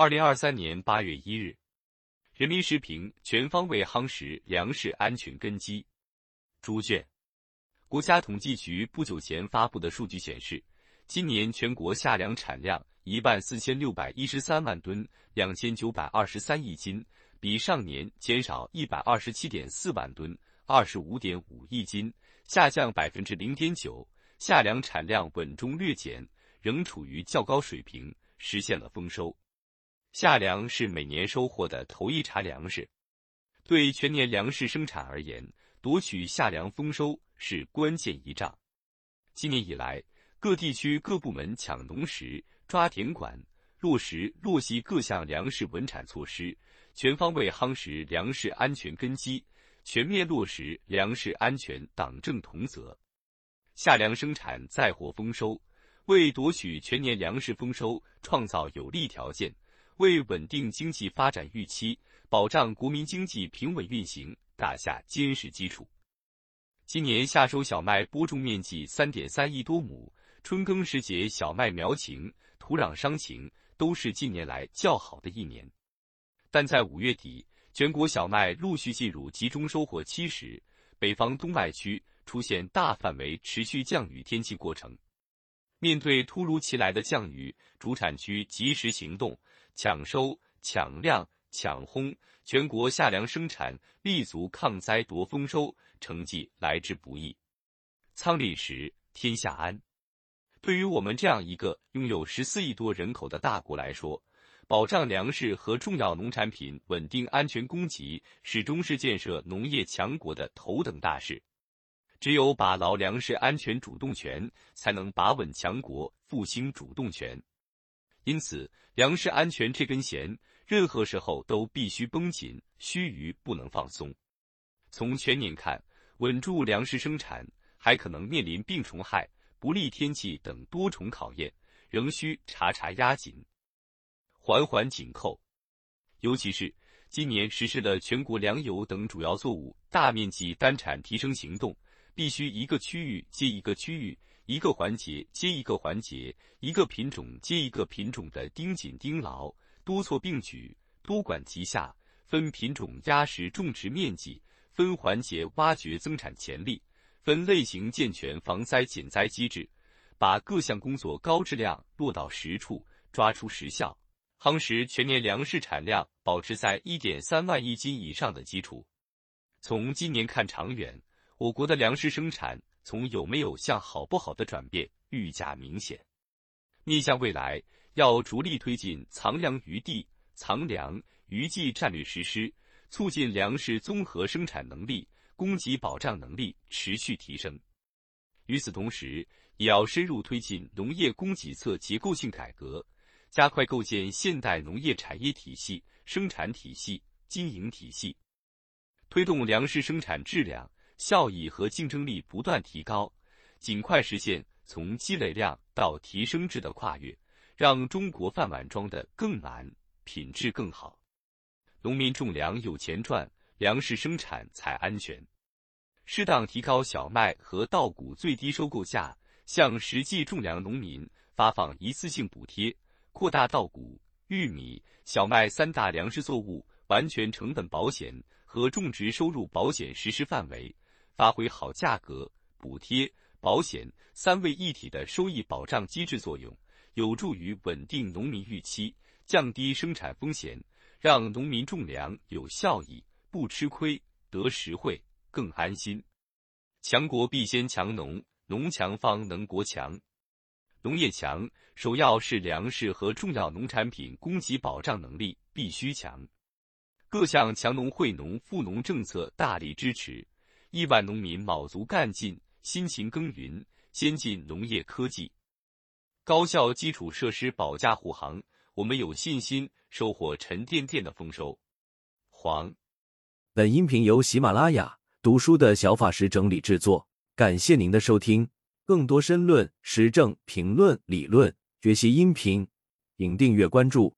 二零二三年八月一日，人民时评：全方位夯实粮食安全根基。猪圈。国家统计局不久前发布的数据显示，今年全国夏粮产量一万四千六百一十三万吨，两千九百二十三亿斤，比上年减少一百二十七点四万吨，二十五点五亿斤，下降百分之零点九。夏粮产量稳中略减，仍处于较高水平，实现了丰收。夏粮是每年收获的头一茬粮食，对全年粮食生产而言，夺取夏粮丰收。是关键一仗。今年以来，各地区各部门抢农时、抓田管，落实落细各项粮食稳产措施，全方位夯实粮食安全根基，全面落实粮食安全党政同责。夏粮生产再获丰收，为夺取全年粮食丰收创造有利条件，为稳定经济发展预期、保障国民经济平稳运行打下坚实基础。今年夏收小麦播种面积三点三亿多亩，春耕时节小麦苗情、土壤伤情都是近年来较好的一年。但在五月底，全国小麦陆续进入集中收获期时，北方冬麦区出现大范围持续降雨天气过程。面对突如其来的降雨，主产区及时行动，抢收、抢量、抢轰，全国夏粮生产立足抗灾夺丰收。成绩来之不易，仓廪实，天下安。对于我们这样一个拥有十四亿多人口的大国来说，保障粮食和重要农产品稳定安全供给，始终是建设农业强国的头等大事。只有把牢粮食安全主动权，才能把稳强国复兴主动权。因此，粮食安全这根弦，任何时候都必须绷紧，须臾不能放松。从全年看，稳住粮食生产，还可能面临病虫害、不利天气等多重考验，仍需查查压紧、环环紧扣。尤其是今年实施了全国粮油等主要作物大面积单产提升行动，必须一个区域接一个区域，一个环节接一个环节，一个品种接一个品种的盯紧盯牢，多措并举，多管齐下，分品种压实种植面积。分环节挖掘增产潜力，分类型健全防灾减灾机制，把各项工作高质量落到实处，抓出实效，夯实全年粮食产量保持在一点三万亿斤以上的基础。从今年看长远，我国的粮食生产从有没有向好不好的转变愈加明显。面向未来，要着力推进藏粮于地、藏粮于技战略实施。促进粮食综合生产能力、供给保障能力持续提升。与此同时，也要深入推进农业供给侧结构性改革，加快构建现代农业产业体系、生产体系、经营体系，推动粮食生产质量、效益和竞争力不断提高，尽快实现从积累量到提升质的跨越，让中国饭碗装得更满，品质更好。农民种粮有钱赚，粮食生产才安全。适当提高小麦和稻谷最低收购价，向实际种粮农民发放一次性补贴，扩大稻谷、玉米、小麦三大粮食作物完全成本保险和种植收入保险实施范围，发挥好价格、补贴、保险三位一体的收益保障机制作用，有助于稳定农民预期，降低生产风险。让农民种粮有效益，不吃亏，得实惠，更安心。强国必先强农，农强方能国强。农业强，首要是粮食和重要农产品供给保障能力必须强。各项强农惠农富农政策大力支持，亿万农民卯足干劲，辛勤耕耘，先进农业科技，高效基础设施保驾护航。我们有信心收获沉甸甸的丰收。黄，本音频由喜马拉雅读书的小法师整理制作，感谢您的收听。更多深论、时政评论、理论学习音频，请订阅关注。